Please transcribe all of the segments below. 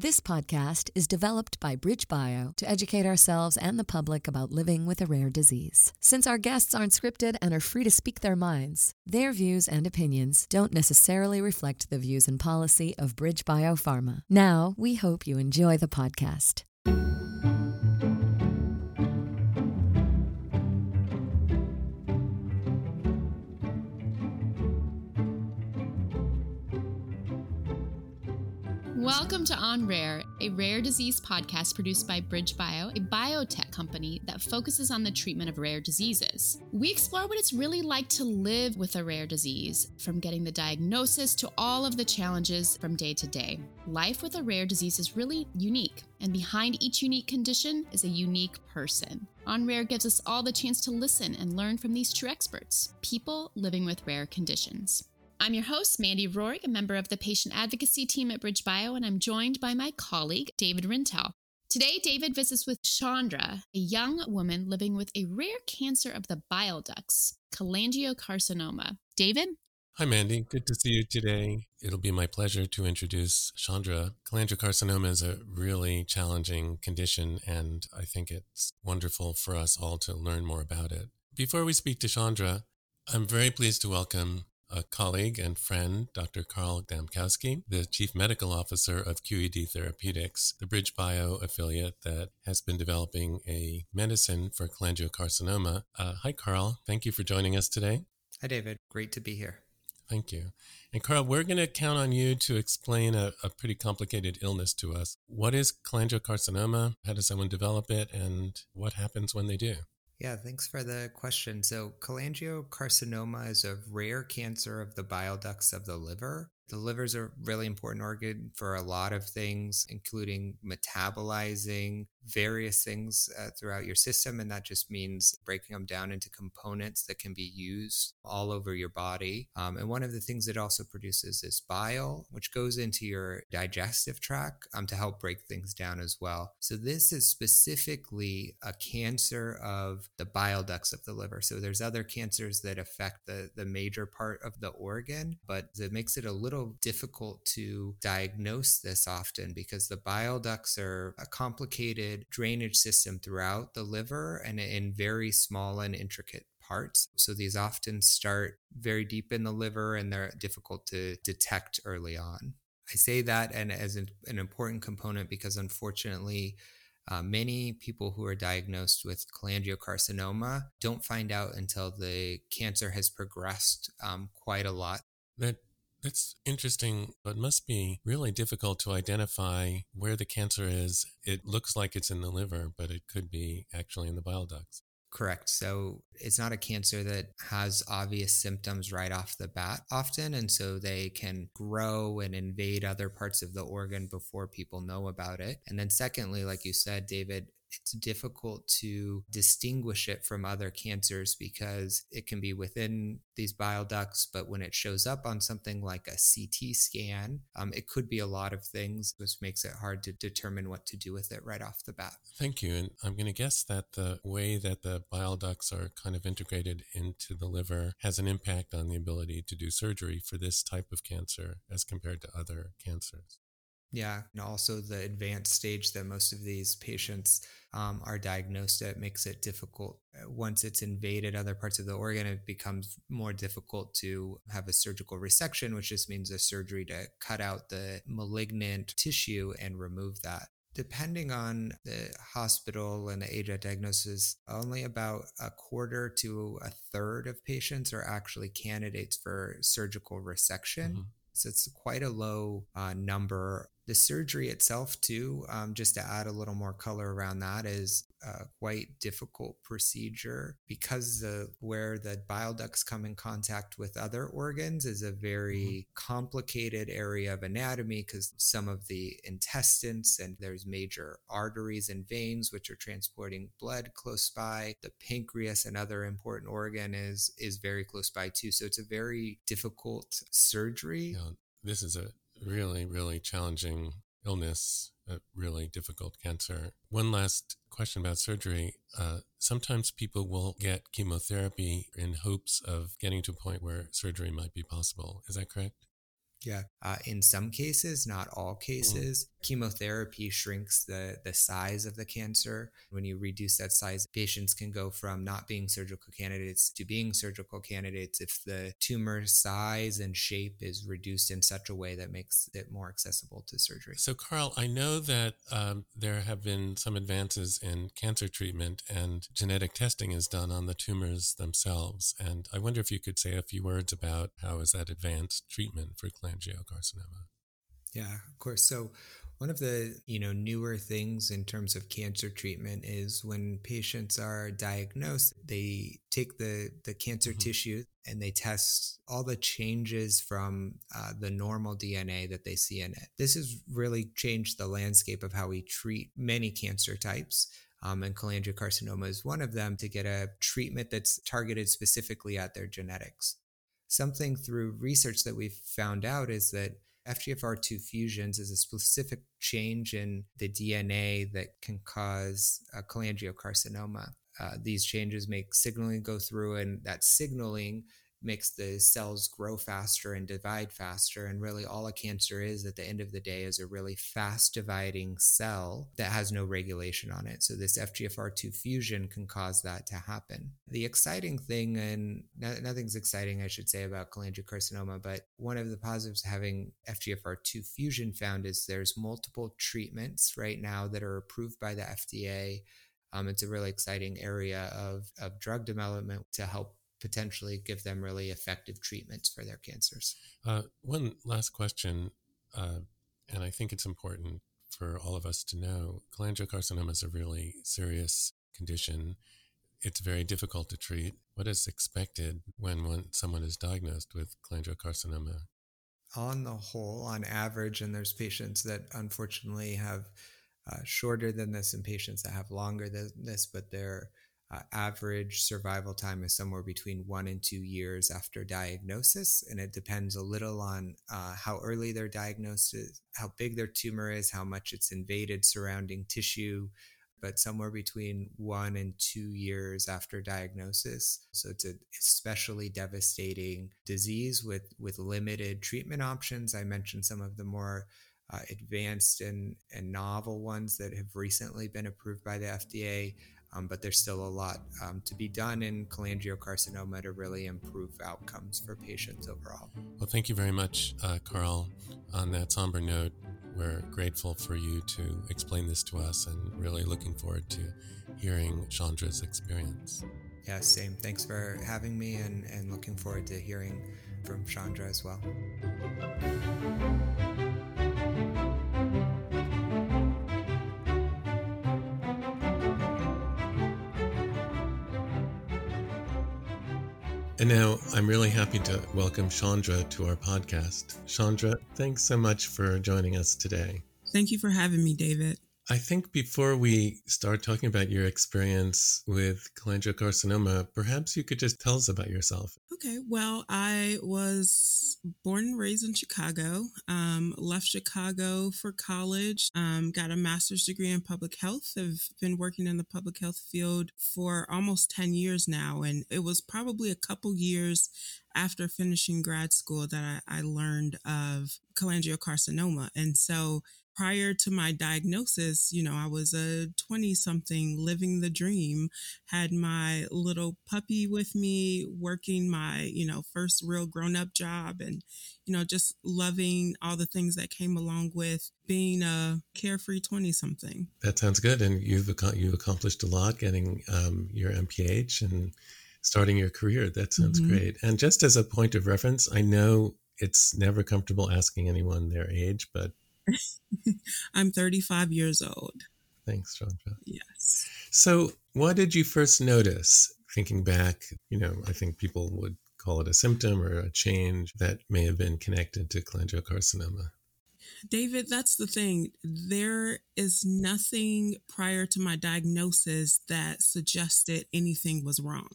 This podcast is developed by BridgeBio to educate ourselves and the public about living with a rare disease. Since our guests aren't scripted and are free to speak their minds, their views and opinions don't necessarily reflect the views and policy of BridgeBio Pharma. Now, we hope you enjoy the podcast. Welcome to On Rare, a rare disease podcast produced by BridgeBio, a biotech company that focuses on the treatment of rare diseases. We explore what it's really like to live with a rare disease, from getting the diagnosis to all of the challenges from day to day. Life with a rare disease is really unique, and behind each unique condition is a unique person. On Rare gives us all the chance to listen and learn from these true experts, people living with rare conditions. I'm your host, Mandy Rohrig, a member of the patient advocacy team at BridgeBio, and I'm joined by my colleague, David Rintell. Today, David visits with Chaundra, a young woman living with a rare cancer of the bile ducts, cholangiocarcinoma. David? Hi, Mandy. Good to see you today. It'll be my pleasure to introduce Chaundra. Cholangiocarcinoma is a really challenging condition, and I think it's wonderful for us all to learn more about it. Before we speak to Chaundra, I'm very pleased to welcome a colleague and friend, Dr. Carl Dambkowski, the Chief Medical Officer of QED Therapeutics, the BridgeBio affiliate that has been developing a medicine for cholangiocarcinoma. Uh, hi, Carl. Thank you for joining us today. Hi, David. Great to be here. Thank you. And Carl, we're going to count on you to explain a, a, pretty complicated illness to us. What is cholangiocarcinoma? How does someone develop it? And what happens when they do? Yeah, thanks for the question. So, cholangiocarcinoma is a rare cancer of the bile ducts of the liver. The liver is a really important organ for a lot of things, including metabolizing various things uh, throughout your system. And that just means breaking them down into components that can be used all over your body. Um, and one of the things it also produces is bile, which goes into your digestive tract um, to help break things down as well. So, this is specifically a cancer of the bile ducts of the liver. So, there's other cancers that affect the, the major part of the organ, but it makes it a little difficult to diagnose this often because the bile ducts are a drainage system throughout the liver and in very small and intricate parts. So these often start very deep in the liver and they're difficult to detect early on. I say that and as an, an important component because unfortunately, uh, many people who are diagnosed with cholangiocarcinoma don't find out until the cancer has progressed um, quite a lot. That that's interesting. It must be really difficult to identify where the cancer is. It looks like it's in the liver, but it could be actually in the bile ducts. Correct. So it's not a cancer that has obvious symptoms right off the bat often. And so they can grow and invade other parts of the organ before people know about it. And then, secondly, like you said, David, it's difficult to distinguish it from other cancers because it can be within these bile ducts, but when it shows up on something like a CT scan, um, it could be a lot of things, which makes it hard to determine what to do with it right off the bat. Thank you. And I'm going to guess that the way that the bile ducts are kind of integrated into the liver has an impact on the ability to do surgery for this type of cancer as compared to other cancers. Yeah, and also the advanced stage that most of these patients um, are diagnosed at makes it difficult. Uh, once it's invaded other parts of the organ, it becomes more difficult to have a surgical resection, which just means a surgery to cut out the malignant tissue and remove that. Depending on the hospital and the age of diagnosis, only about a quarter to a third of patients are actually candidates for surgical resection. Mm-hmm. So it's quite a low uh, number the surgery itself, too, um, just to add a little more color around that, is a quite difficult procedure because the where the bile ducts come in contact with other organs is a very mm-hmm. complicated area of anatomy because some of the intestines and there's major arteries and veins which are transporting blood close by. The pancreas, another important organ, is is very close by too. So it's a very difficult surgery. Yeah, this is a really, really challenging illness, a really difficult cancer. One last question about surgery. Uh, sometimes people will get chemotherapy in hopes of getting to a point where surgery might be possible. Is that correct? Yeah. Uh, in some cases, not all cases, Chemotherapy shrinks the, the size of the cancer. When you reduce that size, patients can go from not being surgical candidates to being surgical candidates if the tumor size and shape is reduced in such a way that makes it more accessible to surgery. So, Carl, I know that um, there have been some advances in cancer treatment and genetic testing is done on the tumors themselves. And I wonder if you could say a few words about how is that advanced treatment for cholangiocarcinoma? Yeah, of course. So one of the, you know, newer things in terms of cancer treatment is when patients are diagnosed, they take the the cancer mm-hmm. tissue and they test all the changes from uh, the normal DNA that they see in it. This has really changed the landscape of how we treat many cancer types. Um, and cholangiocarcinoma is one of them to get a treatment that's targeted specifically at their genetics. Something through research that we've found out is that FGFR2 fusions is a specific change in the DNA that can cause a cholangiocarcinoma. Uh, these changes make signaling go through, and that signaling makes the cells grow faster and divide faster. And really, all a cancer is at the end of the day is a really fast dividing cell that has no regulation on it. So, this FGFR2 fusion can cause that to happen. The exciting thing, and nothing's exciting, I should say, about cholangiocarcinoma, but one of the positives having FGFR2 fusion found is there's multiple treatments right now that are approved by the FDA. Um, it's a really exciting area of, of drug development to help potentially give them really effective treatments for their cancers. Uh, one last question, uh, and I think it's important for all of us to know cholangiocarcinoma is a really serious condition. It's very difficult to treat. What is expected when one, someone is diagnosed with cholangiocarcinoma? On the whole, on average, and there's patients that unfortunately have uh, shorter than this and patients that have longer than this, but they're uh, average survival time is somewhere between one and two years after diagnosis, and it depends a little on uh, how early their diagnosis, how big their tumor is, how much it's invaded surrounding tissue, but somewhere between one and two years after diagnosis. So it's an especially devastating disease with with limited treatment options. I mentioned some of the more uh, advanced and, and novel ones that have recently been approved by the FDA. Um, but there's still a lot um, to be done in cholangiocarcinoma to really improve outcomes for patients overall. Well, thank you very much, uh, Carl. On that somber note, we're grateful for you to explain this to us and really looking forward to hearing Chaundra's experience. Yeah, same. Thanks for having me and, and looking forward to hearing from Chaundra as well. And now I'm really happy to welcome Chaundra to our podcast. Chaundra, thanks so much for joining us today. Thank you for having me, David. I think before we start talking about your experience with cholangiocarcinoma, perhaps you could just tell us about yourself. Okay, well, I was born and raised in Chicago, um, left Chicago for college, um, got a master's degree in public health. I've been working in the public health field for almost 10 years now. And it was probably a couple years after finishing grad school that I, I learned of cholangiocarcinoma. And so prior to my diagnosis, you know, I was a 20 something living the dream, had my little puppy with me, working my, you know, first real grown up job and, you know, just loving all the things that came along with being a carefree 20 something. That sounds good. And you've, you've accomplished a lot getting um, your MPH and starting your career. That sounds mm-hmm. great. And just as a point of reference, I know it's never comfortable asking anyone their age, but I'm 35 years old. Thanks, Chaundra. Yes. So, what did you first notice thinking back? You know, I think people would call it a symptom or a change that may have been connected to cholangiocarcinoma. David, that's the thing. There is nothing prior to my diagnosis that suggested anything was wrong.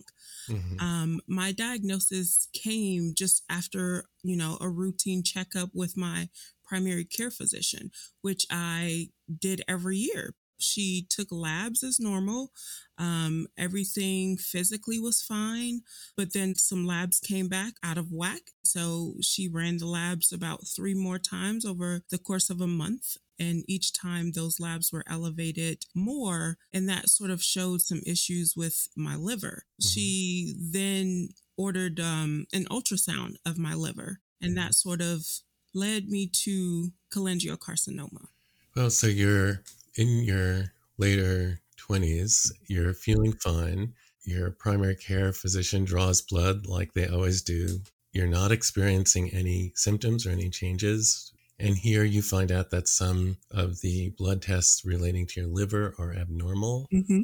Mm-hmm. Um, my diagnosis came just after, you know, a routine checkup with my primary care physician, which I did every year. She took labs as normal. Um, everything physically was fine, but then some labs came back out of whack. So she ran the labs about three more times over the course of a month. And each time those labs were elevated more, and that sort of showed some issues with my liver. Mm-hmm. She then ordered um, an ultrasound of my liver, and that sort of led me to cholangiocarcinoma. Well, so you're in your later 20s, you're feeling fine. Your primary care physician draws blood like they always do. You're not experiencing any symptoms or any changes. And here you find out that some of the blood tests relating to your liver are abnormal. Mm-hmm.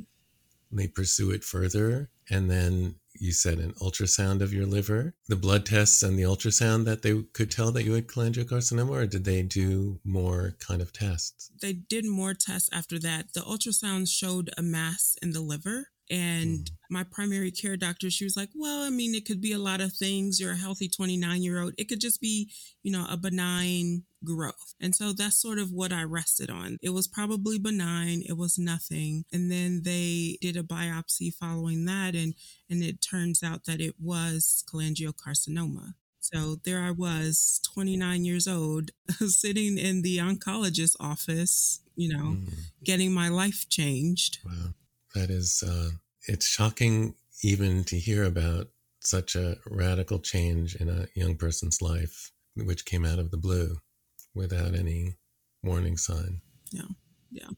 They pursue it further. And then you said an ultrasound of your liver, the blood tests and the ultrasound that they could tell that you had cholangiocarcinoma, or did they do more kind of tests? They did more tests after that. The ultrasound showed a mass in the liver. And mm. my primary care doctor, she was like, Well, I mean, it could be a lot of things. You're a healthy 29 year old. It could just be, you know, a benign growth. And so that's sort of what I rested on. It was probably benign. It was nothing. And then they did a biopsy following that. And, and it turns out that it was cholangiocarcinoma. So there I was, 29 years old, sitting in the oncologist's office, you know, mm. getting my life changed. Wow that is uh, it's shocking even to hear about such a radical change in a young person's life which came out of the blue without any warning sign. Yeah yeah.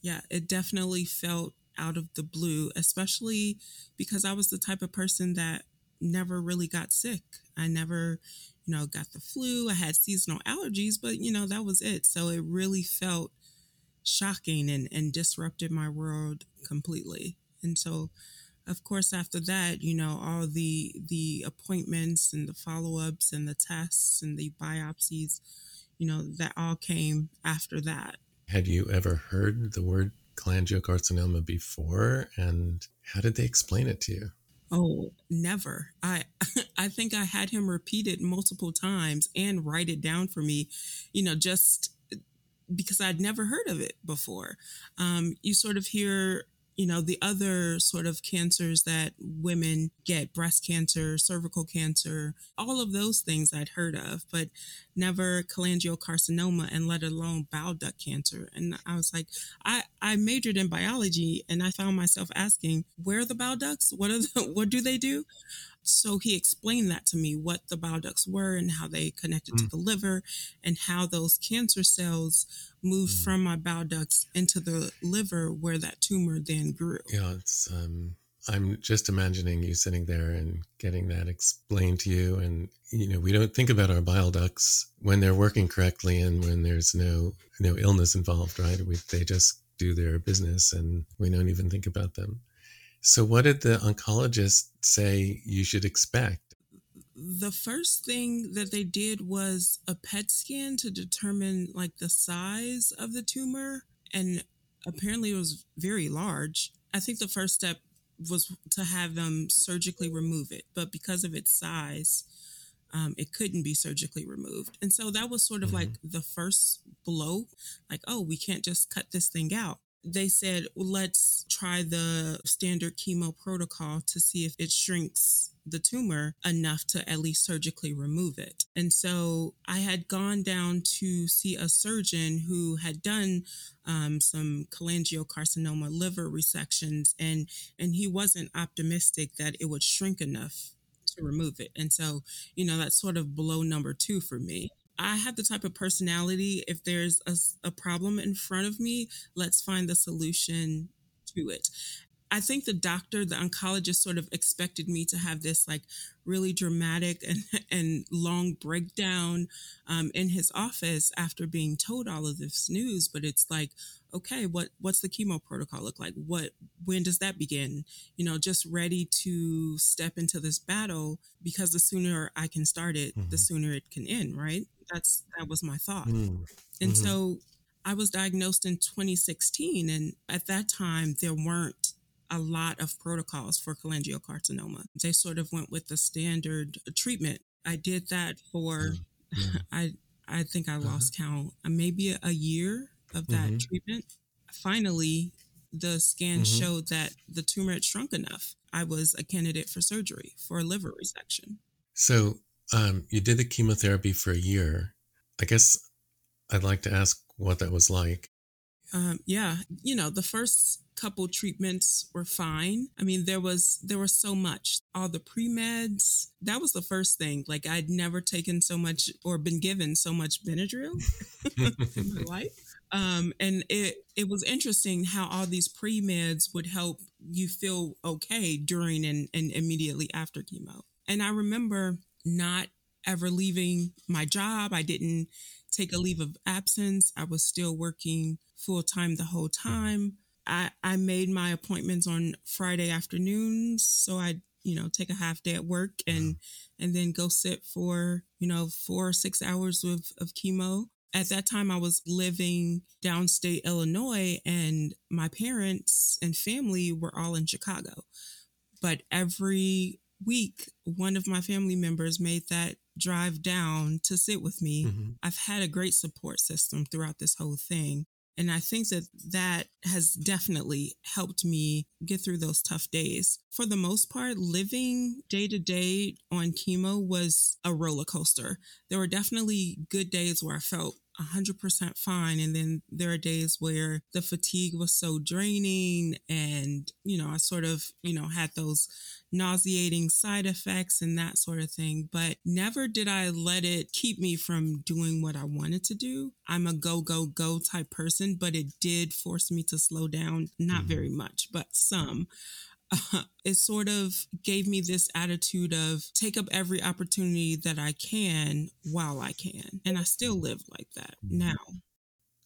Yeah it definitely felt out of the blue especially because i was the type of person that never really got sick. I never you know got the flu. I had seasonal allergies but you know that was it. So it really felt shocking and, and disrupted my world completely. And so, of course, after that, you know, all the the appointments and the follow ups and the tests and the biopsies, you know, that all came after that. Had you ever heard the word cholangiocarcinoma before, and how did they explain it to you? Oh, never. I I think I had him repeat it multiple times and write it down for me, you know, just because I'd never heard of it before. Um, you sort of hear you know, the other sort of cancers that women get breast cancer, cervical cancer, all of those things I'd heard of, but never cholangiocarcinoma and let alone bowel duct cancer. And I was like, I, I majored in biology and I found myself asking, where are the bowel ducts? What are the, what do they do? So he explained that to me, what the bile ducts were and how they connected mm. to the liver and how those cancer cells moved mm. from my bile ducts into the liver where that tumor then grew. Yeah, it's um I'm just imagining you sitting there and getting that explained to you. And, you know, we don't think about our bile ducts when they're working correctly and when there's no, no illness involved, right? We, they just do their business and we don't even think about them. So, what did the oncologist say you should expect? The first thing that they did was a PET scan to determine like the size of the tumor. And apparently it was very large. I think the first step was to have them surgically remove it. But because of its size, um, it couldn't be surgically removed. And so that was sort of mm-hmm. like the first blow like, oh, we can't just cut this thing out they said, let's try the standard chemo protocol to see if it shrinks the tumor enough to at least surgically remove it. And so I had gone down to see a surgeon who had done um, some cholangiocarcinoma liver resections, and and he wasn't optimistic that it would shrink enough to remove it. And so, you know, that's sort of blow number two for me. I have the type of personality, if there's a, a problem in front of me, let's find the solution to it. I think the doctor, the oncologist sort of expected me to have this like really dramatic and, and long breakdown um, in his office after being told all of this news. But it's like, okay, what what's the chemo protocol look like? What when does that begin? You know, just ready to step into this battle because the sooner I can start it, mm-hmm. the sooner it can end, right? That's that was my thought. Mm-hmm. And mm-hmm. so I was diagnosed in 2016 and at that time there weren't a lot of protocols for cholangiocarcinoma. They sort of went with the standard treatment. I did that for mm-hmm. I I think I lost uh-huh. count, uh, maybe a year of that mm-hmm. treatment. Finally, the scan mm-hmm. showed that the tumor had shrunk enough. I was a candidate for surgery for a liver resection. So um, you did the chemotherapy for a year. I guess I'd like to ask what that was like. Um, yeah, you know, the first couple treatments were fine. I mean, there was there was so much. All the pre-meds, that was the first thing. Like I'd never taken so much or been given so much Benadryl in my life. Um, and it it was interesting how all these pre-meds would help you feel okay during and, and immediately after chemo. And I remember not ever leaving my job. I didn't take a leave of absence. I was still working full time the whole mm-hmm. time. I, I made my appointments on Friday afternoons. So I'd, you know, take a half day at work and mm-hmm. and then go sit for, you know, four or six hours of, of chemo. At that time I was living downstate Illinois and my parents and family were all in Chicago. But every week one of my family members made that drive down to sit with me. Mm-hmm. I've had a great support system throughout this whole thing. And I think that that has definitely helped me get through those tough days. For the most part, living day to day on chemo was a roller coaster. There were definitely good days where I felt 100% fine. And then there are days where the fatigue was so draining and, you know, I sort of, you know, had those nauseating side effects and that sort of thing. But never did I let it keep me from doing what I wanted to do. I'm a go, go, go type person, but it did force me to slow down, not mm-hmm. very much, but some. Uh, it sort of gave me this attitude of take up every opportunity that I can while I can. And I still live like that mm-hmm. now.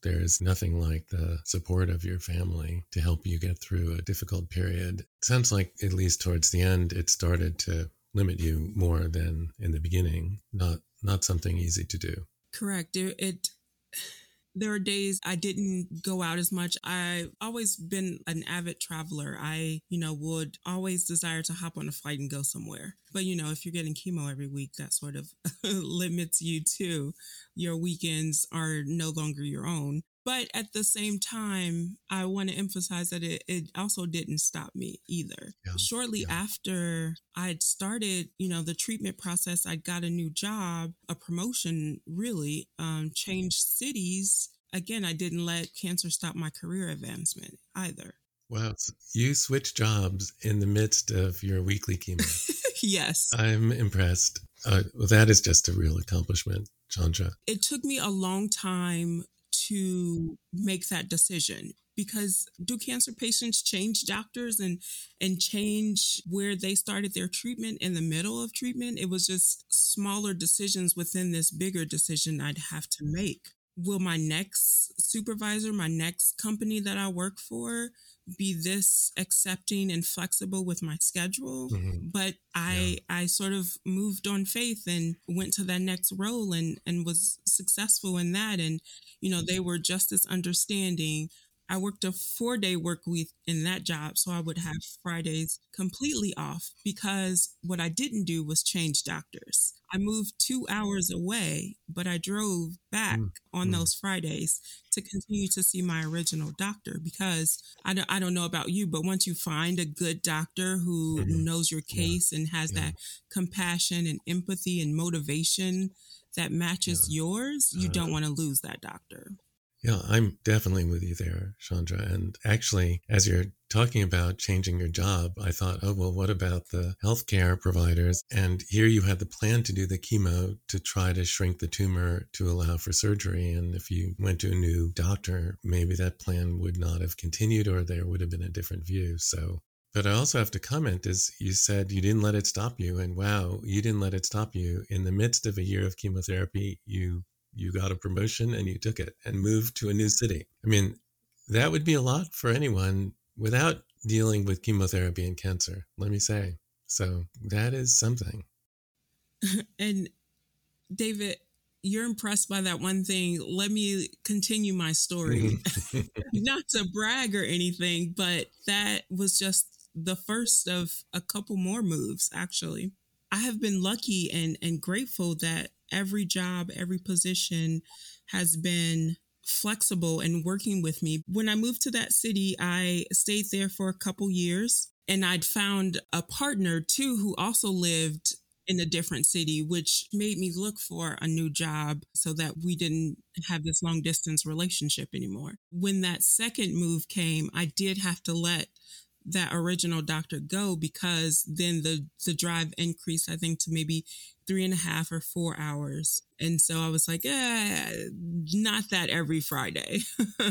There's nothing like the support of your family to help you get through a difficult period. It sounds like, at least towards the end, it started to limit you more than in the beginning. Not not something easy to do. Correct. It, it there are days I didn't go out as much. I've always been an avid traveler. I, you know, would always desire to hop on a flight and go somewhere. But, you know, if you're getting chemo every week, that sort of limits you too. Your weekends are no longer your own. But at the same time, I want to emphasize that it, it also didn't stop me either. Yeah. Shortly yeah. after I'd started, you know, the treatment process, I got a new job, a promotion really, um, changed cities. Again, I didn't let cancer stop my career advancement either. Wow. So you switched jobs in the midst of your weekly chemo. yes. I'm impressed. Uh, well, that is just a real accomplishment, Chaundra. It took me a long time to make that decision? Because do cancer patients change doctors and and change where they started their treatment in the middle of treatment? It was just smaller decisions within this bigger decision I'd have to make. Will my next supervisor my next company that I work for be this accepting and flexible with my schedule mm-hmm. but i yeah. i sort of moved on faith and went to that next role and and was successful in that and you know they were just as understanding I worked a four day work week in that job. So I would have Fridays completely off because what I didn't do was change doctors. I moved two hours away, but I drove back mm. on mm. those Fridays to continue to see my original doctor because I don't, I don't know about you, but once you find a good doctor who mm-hmm. knows your case yeah. and has yeah. that compassion and empathy and motivation that matches yeah. yours, you uh, don't want to lose that doctor. Yeah, I'm definitely with you there, Chaundra. And actually, as you're talking about changing your job, I thought, oh, well, what about the healthcare providers? And here you had the plan to do the chemo to try to shrink the tumor to allow for surgery. And if you went to a new doctor, maybe that plan would not have continued or there would have been a different view. So, but I also have to comment is you said you didn't let it stop you. And wow, you didn't let it stop you. In the midst of a year of chemotherapy, you you got a promotion and you took it and moved to a new city. I mean, that would be a lot for anyone without dealing with chemotherapy and cancer, let me say. So that is something. and David, you're impressed by that one thing. Let me continue my story. Mm-hmm. Not to brag or anything, but that was just the first of a couple more moves, actually. I have been lucky and, and grateful that every job, every position has been flexible and working with me. When I moved to that city, I stayed there for a couple years and I'd found a partner too who also lived in a different city, which made me look for a new job so that we didn't have this long distance relationship anymore. When that second move came, I did have to let that original doctor go because then the the drive increased i think to maybe three and a half or four hours. And so i was like eh, not that every friday.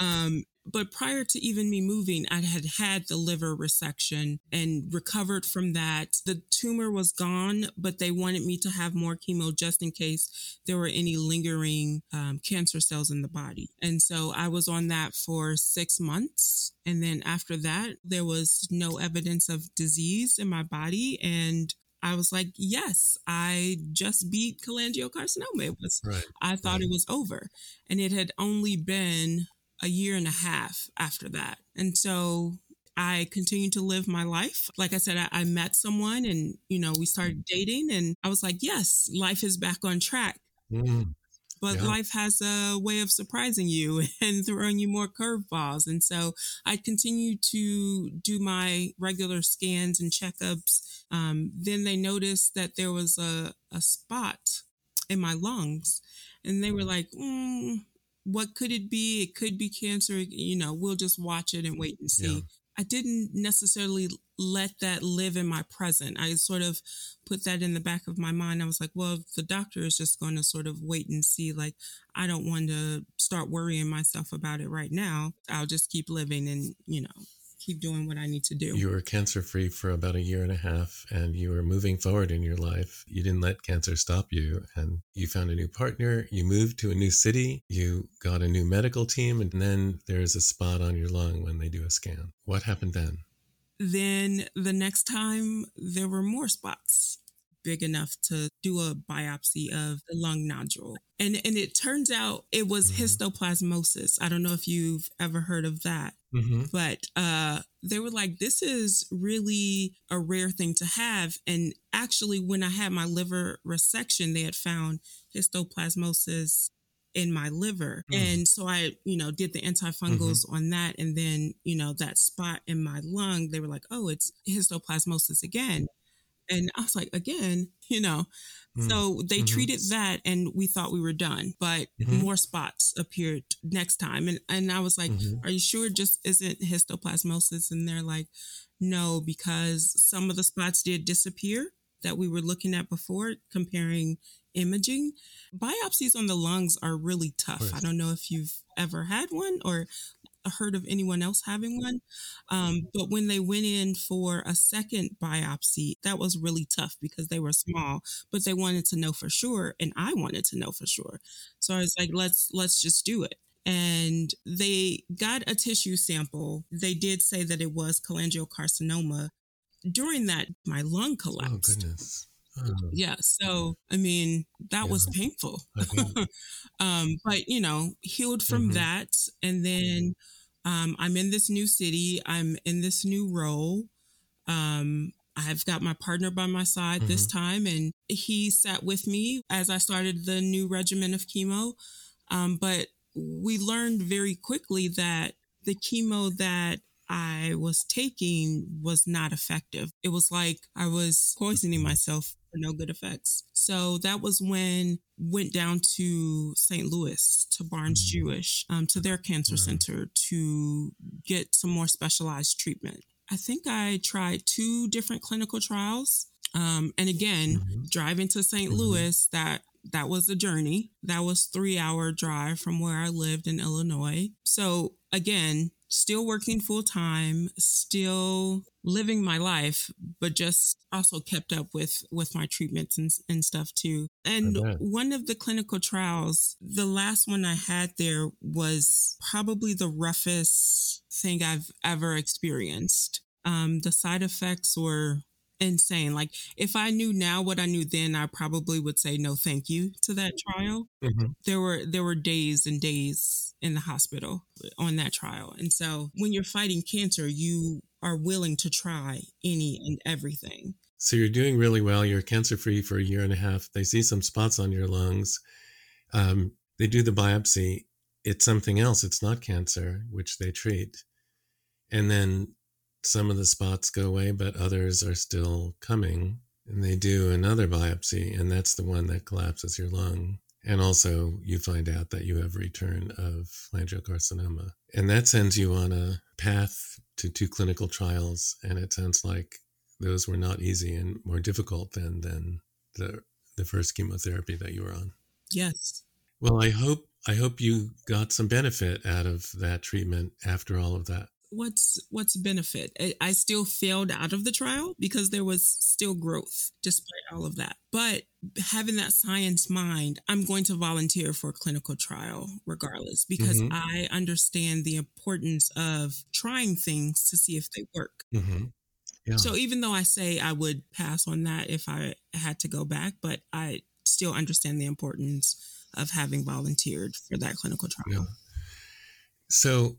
Um but prior to even me moving, I had had the liver resection and recovered from that. The tumor was gone, but they wanted me to have more chemo just in case there were any lingering um, cancer cells in the body. And so I was on that for six months. And then after that, there was no evidence of disease in my body. And I was like, yes, I just beat cholangiocarcinoma. It was, right, I thought right. it was over. And it had only been a year and a half after that. And so I continued to live my life. Like I said, I, I, met someone and, you know, we started dating and I was like, yes, life is back on track. Mm, but yeah. life has a way of surprising you and throwing you more curveballs. And so I continued to do my regular scans and checkups. Um, then they noticed that there was a, a spot in my lungs and they were mm. like, mm, what could it be? It could be cancer. You know, we'll just watch it and mm, wait and see. Yeah. I didn't necessarily let that live in my present. I sort of put that in the back of my mind. I was like, well, the doctor is just going to sort of wait and see. Like, I don't want to start worrying myself about it right now. I'll just keep living and, you know, keep doing what I need to do. You were cancer free for about a year and a half and you were moving forward in your life. You didn't let cancer stop you and you found a new partner. You moved to a new city. You got a new medical team. And then there's a spot on your lung when they do a scan. What happened then? Then the next time there were more spots big enough to do a biopsy of the lung nodule. And and it turns out it was mm-hmm. histoplasmosis. I don't know if you've ever heard of that. Mm-hmm. But uh, they were like, this is really a rare thing to have. And actually, when I had my liver resection, they had found histoplasmosis in my liver. Mm. And so I, you know, did the antifungals mm-hmm. on that. And then, you know, that spot in my lung, they were like, oh, it's histoplasmosis again. And I was like, again, you know. Mm-hmm. So they mm-hmm. treated that and we thought we were done, but mm-hmm. more spots appeared next time. And and I was like, mm-hmm. Are you sure it just isn't histoplasmosis? And they're like, No, because some of the spots did disappear that we were looking at before, comparing imaging. Biopsies on the lungs are really tough. I don't know if you've ever had one or heard of anyone else having one. Um, but when they went in for a second biopsy, that was really tough because they were small, but they wanted to know for sure. And I wanted to know for sure. So I was like, let's, let's just do it. And they got a tissue sample. They did say that it was cholangiocarcinoma. During that, my lung oh, collapsed. Oh, goodness. Oh. Yeah. So, I mean, that yeah. was painful. um, but, you know, healed from mm-hmm. that. And then um, I'm in this new city. I'm in this new role. Um, I've got my partner by my side mm-hmm. this time, and he sat with me as I started the new regimen of chemo. Um, but we learned very quickly that the chemo that I was taking was not effective. It was like I was poisoning myself for no good effects. So that was when went down to St. Louis to Barnes mm-hmm. Jewish um, to their cancer center to get some more specialized treatment. I think I tried two different clinical trials. Um, and again, mm-hmm. driving to saint mm-hmm. Louis, that that was a journey. That was three hour drive from where I lived in Illinois. So again, still working full time, still living my life, but just also kept up with with my treatments and, and stuff too. And one of the clinical trials, the last one I had there was probably the roughest thing I've ever experienced. Um, the side effects were insane. Like if I knew now what I knew then, I probably would say no thank you to that trial. Mm-hmm. There were there were days and days in the hospital on that trial. And so when you're fighting cancer, you are willing to try any and everything. So you're doing really well. You're cancer free for a year and a half. They see some spots on your lungs. Um, they do the biopsy. It's something else. It's not cancer, which they treat. And then some of the spots go away, but others are still coming. And they do another biopsy, and that's the one that collapses your lung. And also, you find out that you have return of cholangiocarcinoma. And that sends you on a path to two clinical trials. And it sounds like those were not easy and more difficult than, than the, the first chemotherapy that you were on. Yes. Well, I hope I hope you got some benefit out of that treatment after all of that what's what's benefit I, still failed out of the trial because there was still growth despite all of that but having that science mind i'm going to volunteer for a clinical trial regardless because mm-hmm. i understand the importance of trying things to see if they work mm-hmm. yeah. so even though i say i would pass on that if i had to go back but i still understand the importance of having volunteered for that clinical trial yeah. so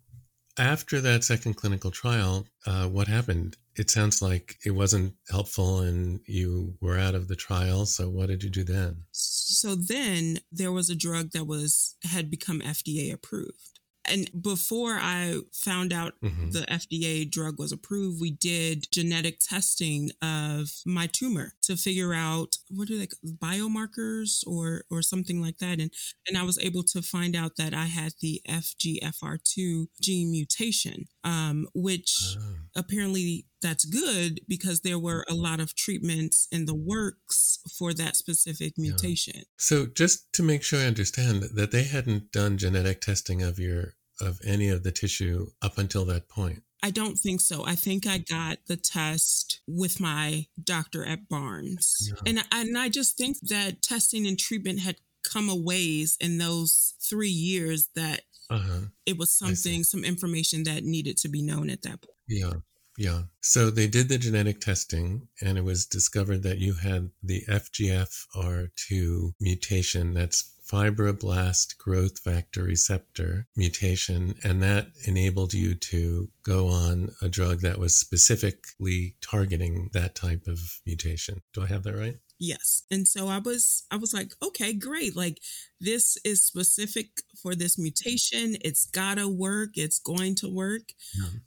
after that second clinical trial, uh, what happened? It sounds like it wasn't helpful and you were out of the trial. So what did you do then? So then there was a drug that was had become FDA approved. And before I found out mm-hmm. the FDA drug was approved, we did genetic testing of my tumor to figure out what are they biomarkers or or something like that. And and I was able to find out that I had the FGFR2 gene mutation, um, which oh. apparently that's good because there were a lot of treatments in the works for that specific mutation. Yeah. So just to make sure I understand that they hadn't done genetic testing of your of any of the tissue up until that point. I don't think so. I think I got the test with my doctor at Barnes. Yeah. And, I, and I just think that testing and treatment had come a ways in those three years that uh-huh. it was something, some information that needed to be known at that point. Yeah. Yeah. So they did the genetic testing and it was discovered that you had the FGFR2 mutation that's fibroblast growth factor receptor mutation, and that enabled you to go on a drug that was specifically targeting that type of mutation. Do I have that right? Yes. And so I was I was like, okay, great. Like this is specific for this mutation. It's gotta work. It's going to work.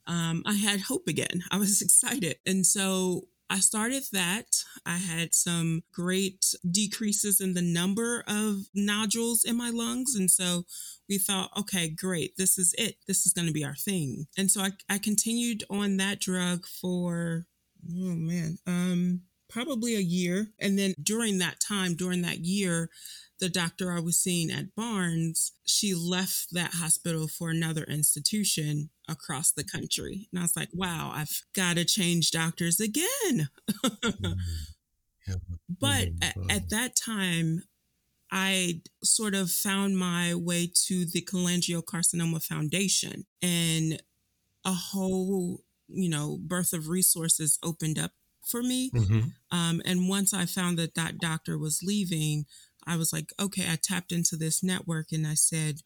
Um, I had hope again. I was excited. And so I started that. I had some great decreases in the number of nodules in my lungs. And so we thought, okay, great. This is it. This is going to be our thing. And so I, I continued on that drug for, oh man, um, probably a year. And then during that time, during that year, the doctor I was seeing at Barnes, she left that hospital for another institution across the country. And I was like, wow, I've got to change doctors again. mm-hmm. yeah. But at, at that time, I sort of found my way to the Cholangiocarcinoma Foundation and a whole, you know, birth of resources opened up for me. Mm-hmm. Um, and once I found that that doctor was leaving, I was like, okay, I tapped into this network and I said,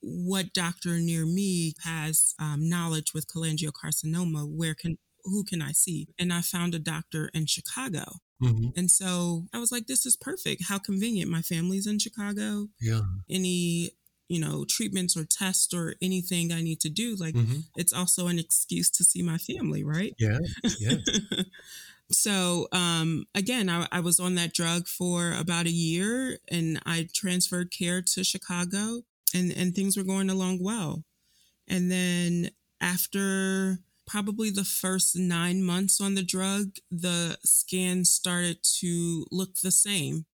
what doctor near me has um, knowledge with cholangiocarcinoma? Where can who can I see? And I found a doctor in Chicago. Mm-hmm. And so I was like, this is perfect. How convenient. My family's in Chicago. Yeah. Any, you know, treatments or tests or anything I need to do, like mm-hmm. it's also an excuse to see my family, right? Yeah. Yeah. So um, again, I, I, was on that drug for about a year, and I transferred care to Chicago, and and things were going along well. And then after probably the first nine months on the drug, the scan started to look the same.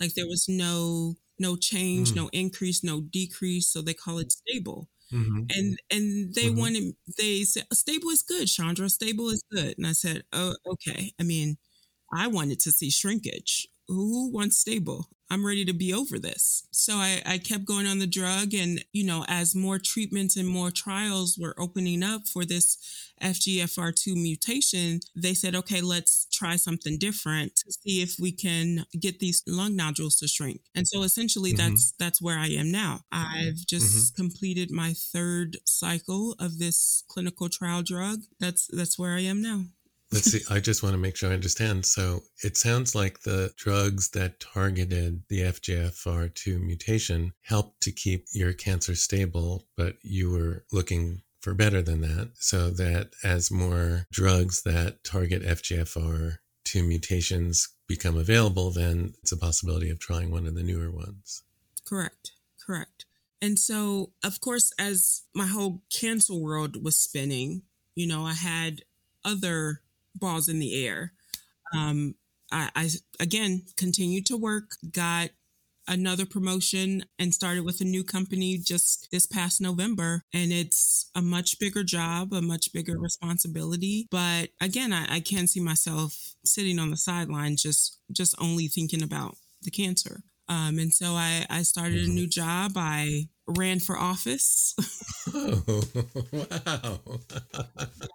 Like there was no no change, mm. no increase, no decrease. So they call it stable. Mm-hmm. And and they mm-hmm. wanted they said stable is good, Chaundra. Stable is good. And I said, Oh, okay. I mean, I wanted to see shrinkage. Who wants stable? I'm ready to be over this. So I, I kept going on the drug. And, you know, as more treatments and more trials were opening up for this FGFR2 mutation, they said, okay, let's try something different to see if we can get these lung nodules to shrink. And so essentially mm-hmm. that's, that's where I am now. I've just mm-hmm. completed my third cycle of this clinical trial drug. That's, that's where I am now. Let's see. I just want to make sure I understand. So it sounds like the drugs that targeted the FGFR2 mutation helped to keep your cancer stable, but you were looking for better than that. So that as more drugs that target FGFR2 mutations become available, then it's a possibility of trying one of the newer ones. Correct. Correct. And so, of course, as my whole cancer world was spinning, you know, I had other balls in the air. Um, I, I again continued to work, got another promotion and started with a new company just this past November. And it's a much bigger job, a much bigger responsibility. But again, I, I can't see myself sitting on the sidelines just just only thinking about the cancer. Um, and so I, I started a mm-hmm. new job. I ran for office. oh, wow.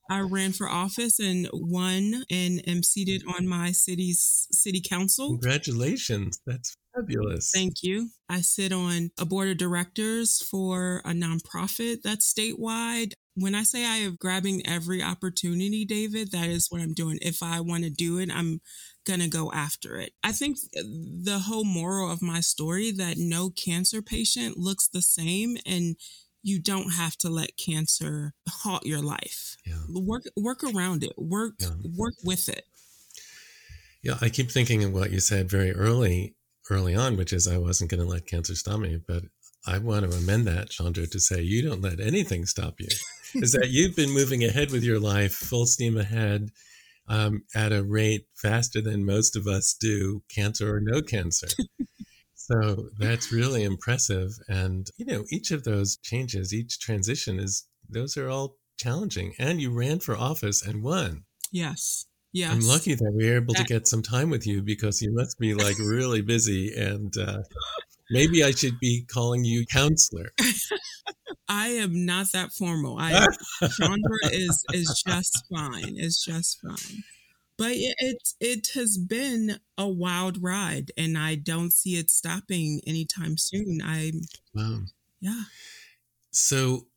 I ran for office and won and am seated on my city's city council. Congratulations. That's fabulous. Thank you. I sit on a board of directors for a nonprofit that's statewide. When I say I am grabbing every opportunity, David, that is what I'm doing. If I want to do it, I'm going to go after it. I think the whole moral of my story that no cancer patient looks the same and you don't have to let cancer halt your life. Yeah. Work work around it. Work yeah. work with it. Yeah, I keep thinking of what you said very early early on, which is I wasn't going to let cancer stop me, but I want to amend that, Chaundra, to say you don't let anything stop you. is that you've been moving ahead with your life, full steam ahead um, at a rate faster than most of us do, cancer or no cancer. so that's really impressive. And, you know, each of those changes, each transition is, those are all challenging. And you ran for office and won. Yes. Yes. I'm lucky that we were able to get some time with you because you must be like really busy and uh, maybe I should be calling you counselor. I am not that formal. I Chaundra is is just fine. It's just fine. But it, it it has been a wild ride, and I don't see it stopping anytime soon. I wow, yeah. So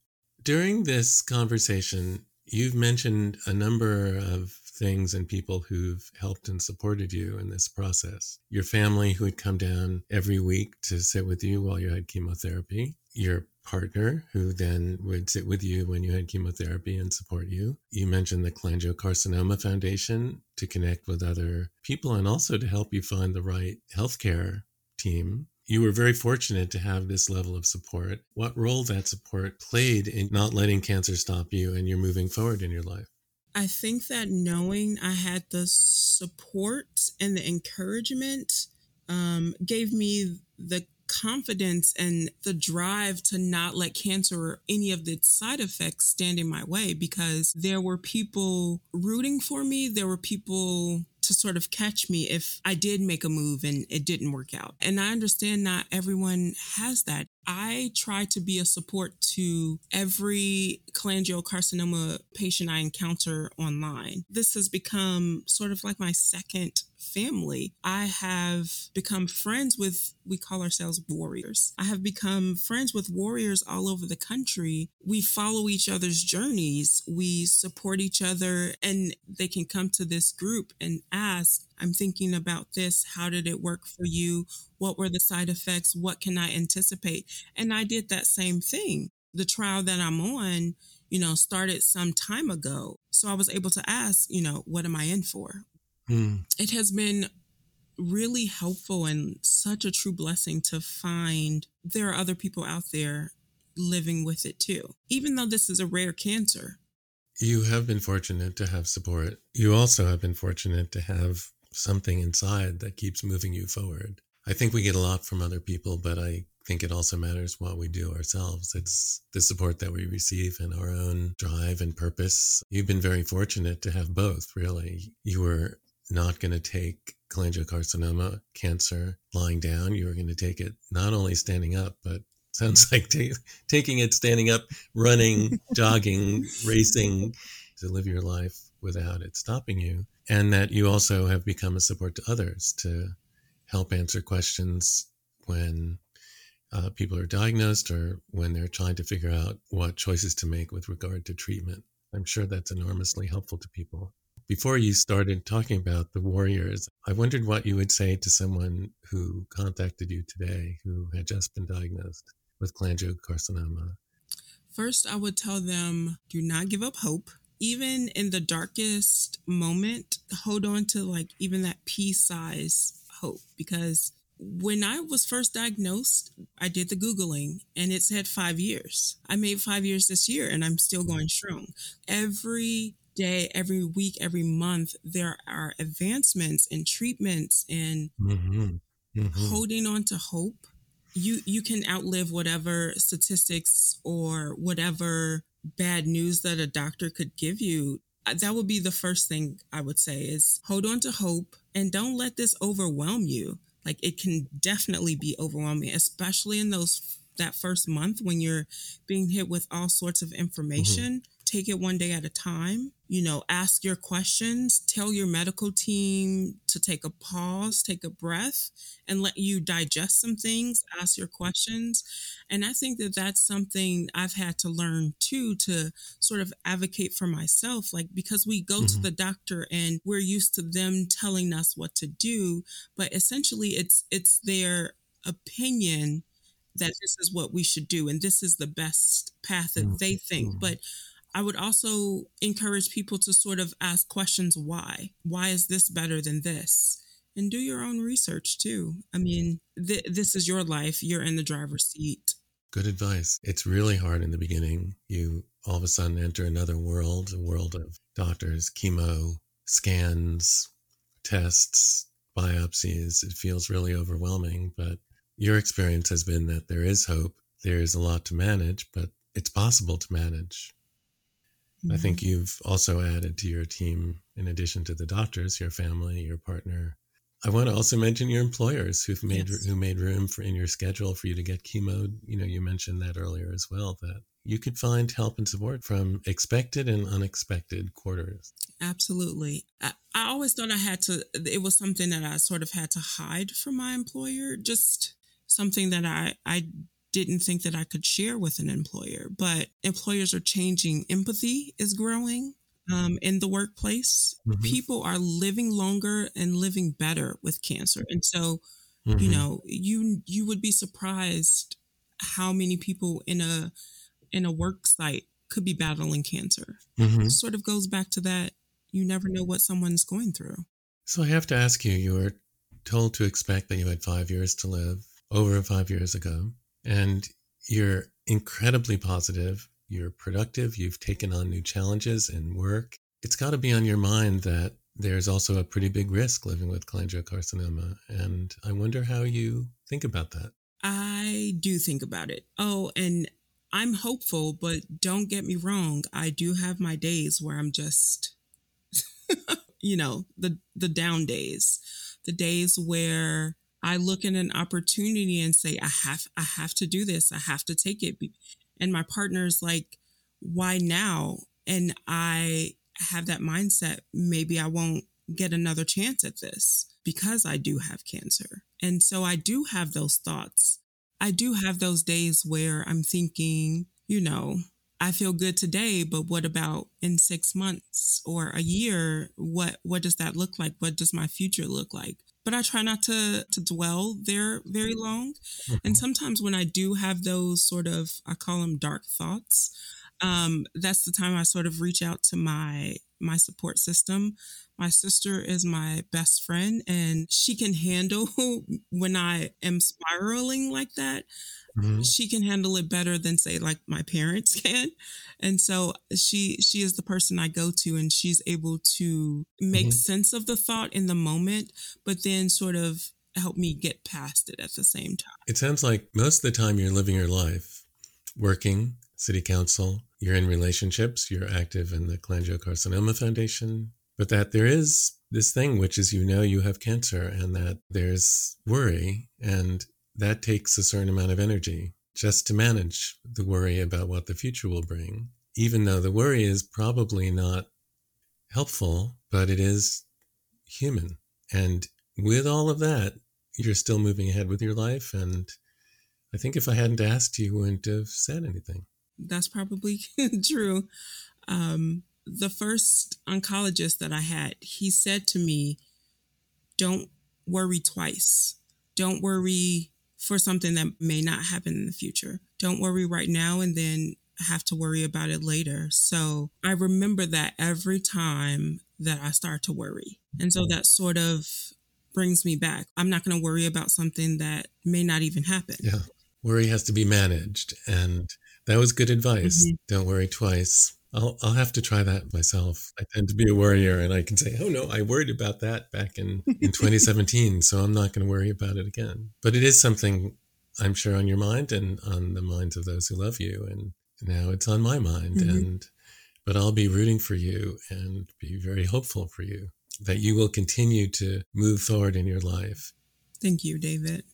during this conversation, you've mentioned a number of things and people who've helped and supported you in this process. Your family who would come down every week to sit with you while you had chemotherapy, your partner who then would sit with you when you had chemotherapy and support you. You mentioned the Cholangiocarcinoma Foundation to connect with other people and also to help you find the right healthcare team. You were very fortunate to have this level of support. What role that support played in not letting cancer stop you and you're moving forward in your life? I think that knowing I had the support and the encouragement um, gave me the confidence and the drive to not let cancer or any of its side effects stand in my way because there were people rooting for me. There were people to sort of catch me if I did make a move and it didn't work out. And I understand not everyone has that. I try to be a support to every cholangiocarcinoma patient I encounter online. This has become sort of like my second family. I have become friends with, we call ourselves warriors. I have become friends with warriors all over the country. We follow each other's journeys, we support each other, and they can come to this group and ask, I'm thinking about this. How did it work for you? What were the side effects? What can I anticipate? And I did that same thing. The trial that I'm on, you know, started some time ago. So I was able to ask, you know, what am I in for? Mm. It has been really helpful and such a true blessing to find there are other people out there living with it too, even though this is a rare cancer. You have been fortunate to have support. You also have been fortunate to have something inside that keeps moving you forward. I think we get a lot from other people, but I think it also matters what we do ourselves. It's the support that we receive and our own drive and purpose. You've been very fortunate to have both, really. You were not going to take cholangiocarcinoma cancer lying down. You were going to take it not only standing up, but sounds like t- taking it standing up, running, jogging, racing to live your life without it stopping you. And that you also have become a support to others to help answer questions when uh, people are diagnosed or when they're trying to figure out what choices to make with regard to treatment. I'm sure that's enormously helpful to people. Before you started talking about the warriors, I wondered what you would say to someone who contacted you today who had just been diagnosed with cholangiocarcinoma. First, I would tell them do not give up hope. Even in the darkest moment, hold on to like even that pea size hope because when I was first diagnosed, I did the Googling and it said five years. I made five years this year and I'm still going strong. Every day, every week, every month, there are advancements and treatments and mm-hmm. Mm-hmm. holding on to hope. You you can outlive whatever statistics or whatever bad news that a doctor could give you. Uh, that would be the first thing I would say is hold on to hope and don't let this overwhelm you like it can definitely be overwhelming, especially in those that first month when you're being hit with all sorts of information. Mm-hmm take it one day at a time. You know, ask your questions, tell your medical team to take a pause, take a breath, and let you digest some things, ask your questions. And I think that that's something I've had to learn too to sort of advocate for myself. Like, because we go mm-hmm. to the doctor and we're used to them telling us what to do, but essentially it's, it's their opinion that this is what we should do and this is the best path that mm-hmm. they think. Mm-hmm. But I would also encourage people to sort of ask questions why? Why is this better than this? And do your own research too. I mean, th- this is your life, you're in the driver's seat. Good advice. It's really hard in the beginning. You all of a sudden enter another world, a world of doctors, chemo, scans, tests, biopsies. It feels really overwhelming, but your experience has been that there is hope. There is a lot to manage, but it's possible to manage. Mm-hmm. I think you've also added to your team, in addition to the doctors, your family, your partner. I want to also mention your employers who've made yes. who made room for in your schedule for you to get chemo. You know, you mentioned that earlier as well. That you could find help and support from expected and unexpected quarters. Absolutely. I, I always thought I had to. It was something that I sort of had to hide from my employer. Just something that I I didn't think that I could share with an employer. But employers are changing. Empathy is growing um, in the workplace. Mm-hmm. People are living longer and living better with cancer. And so, mm-hmm. you know, you you would be surprised how many people in a in a work site could be battling cancer. Mm-hmm. Sort of goes back to that you never know what someone's going through. So I have to ask you, you were told to expect that you had five years to live over five years ago and you're incredibly positive. You're productive. You've taken on new challenges and work. It's got to be on your mind that there's also a pretty big risk living with cholangiocarcinoma. And I wonder how you think about that. I do think about it. Oh, and I'm hopeful, but don't get me wrong. I do have my days where I'm just, you know, the the down days, the days where I look at an opportunity and say, I have, I have to do this. I have to take it. And my partner's like, why now? And I have that mindset. Maybe I won't get another chance at this because I do have cancer. And so I do have those thoughts. I do have those days where I'm thinking, you know, I feel good today, but what about in six months or a year? What what does that look like? What does my future look like? But I try not to to dwell there very long. Mm-hmm. And sometimes when I do have those sort of I call them dark thoughts, um, that's the time I sort of reach out to my my support system. My sister is my best friend and she can handle when I am spiraling like that. Mm-hmm. She can handle it better than say like my parents can. And so she she is the person I go to and she's able to make mm-hmm. sense of the thought in the moment, but then sort of help me get past it at the same time. It sounds like most of the time you're living your life working, city council, you're in relationships, you're active in the Cholangiocarcinoma Foundation, but that there is this thing, which is you know you have cancer and that there's worry, and that takes a certain amount of energy just to manage the worry about what the future will bring, even though the worry is probably not helpful, but it is human. And with all of that, you're still moving ahead with your life. And I think if I hadn't asked you, you wouldn't have said anything that's probably true. Um, the first oncologist that I had, he said to me, Don't worry twice. Don't worry for something that may not happen in the future. Don't worry right now and then have to worry about it later. So I remember that every time that I start to worry. And so that sort of brings me back. I'm not going to worry about something that may not even happen. Yeah. Worry has to be managed. And that was good advice. Mm-hmm. Don't worry twice. I'll, I'll have to try that myself. I tend to be a worrier and I can say, oh no, I worried about that back in, in 2017. so I'm not going to worry about it again. But it is something I'm sure on your mind and on the minds of those who love you. And now it's on my mind. Mm-hmm. And, but I'll be rooting for you and be very hopeful for you that you will continue to move forward in your life. Thank you, David.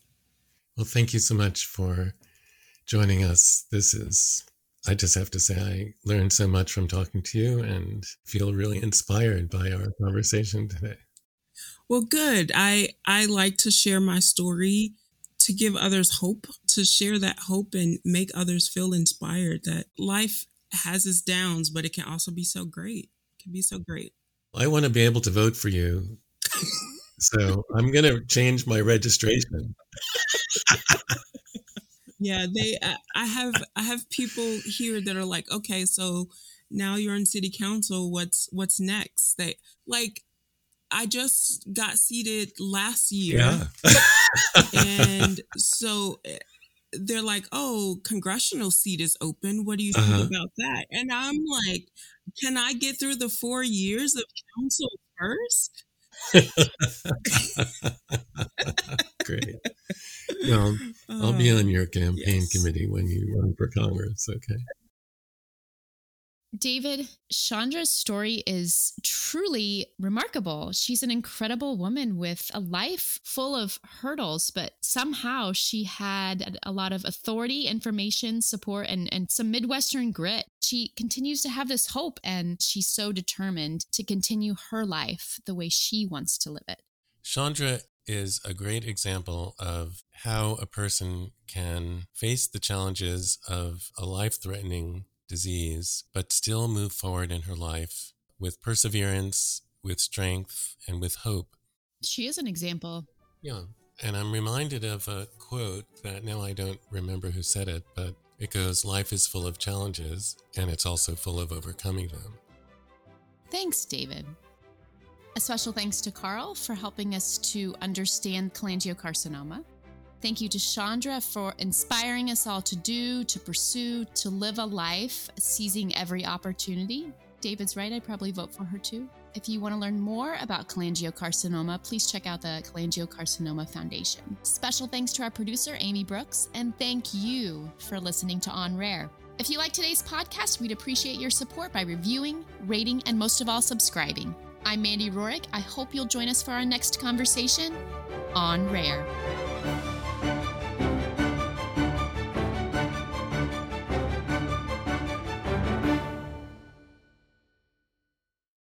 Well, thank you so much for joining us. This is, I just have to say, I learned so much from talking to you and feel really inspired by our conversation today. Well, good. I I like to share my story to give others hope, to share that hope and make others feel inspired that life has its downs, but it can also be so great. It can be so great. I want to be able to vote for you. so I'm going to change my registration. yeah, they I have I have people here that are like, "Okay, so now you're in city council, what's what's next?" They like I just got seated last year. Yeah. and so eh, they're like, "Oh, congressional seat is open. What do you think uh-huh. about that?" And I'm like, "Can I get through the 4 years of council first? Great. Well, I'll be on your campaign yes. committee when you run for Congress, okay? David, Chaundra's story is truly remarkable. She's an incredible woman with a life full of hurdles, but somehow she had a lot of authority, information, support, and, and some Midwestern grit. She continues to have this hope, and she's so determined to continue her life the way she wants to live it. Chaundra is a great example of how a person can face the challenges of a life threatening disease, but still move forward in her life with perseverance, with strength, and with hope. She is an example. Yeah. And I'm reminded of a quote that now I don't remember who said it, but it goes Life is full of challenges, and it's also full of overcoming them. Thanks, David. A special thanks to Carl for helping us to understand cholangiocarcinoma. Thank you to Chaundra for inspiring us all to do, to pursue, to live a life, seizing every opportunity. David's right, I'd probably vote for her too. If you want to learn more about cholangiocarcinoma, please check out the Cholangiocarcinoma Foundation. Special thanks to our producer, Amy Brooks, and thank you for listening to On Rare. If you like today's podcast, we'd appreciate your support by reviewing, rating, and most of all, subscribing. I'm Mandy Rorick. I hope you'll join us for our next conversation on Rare.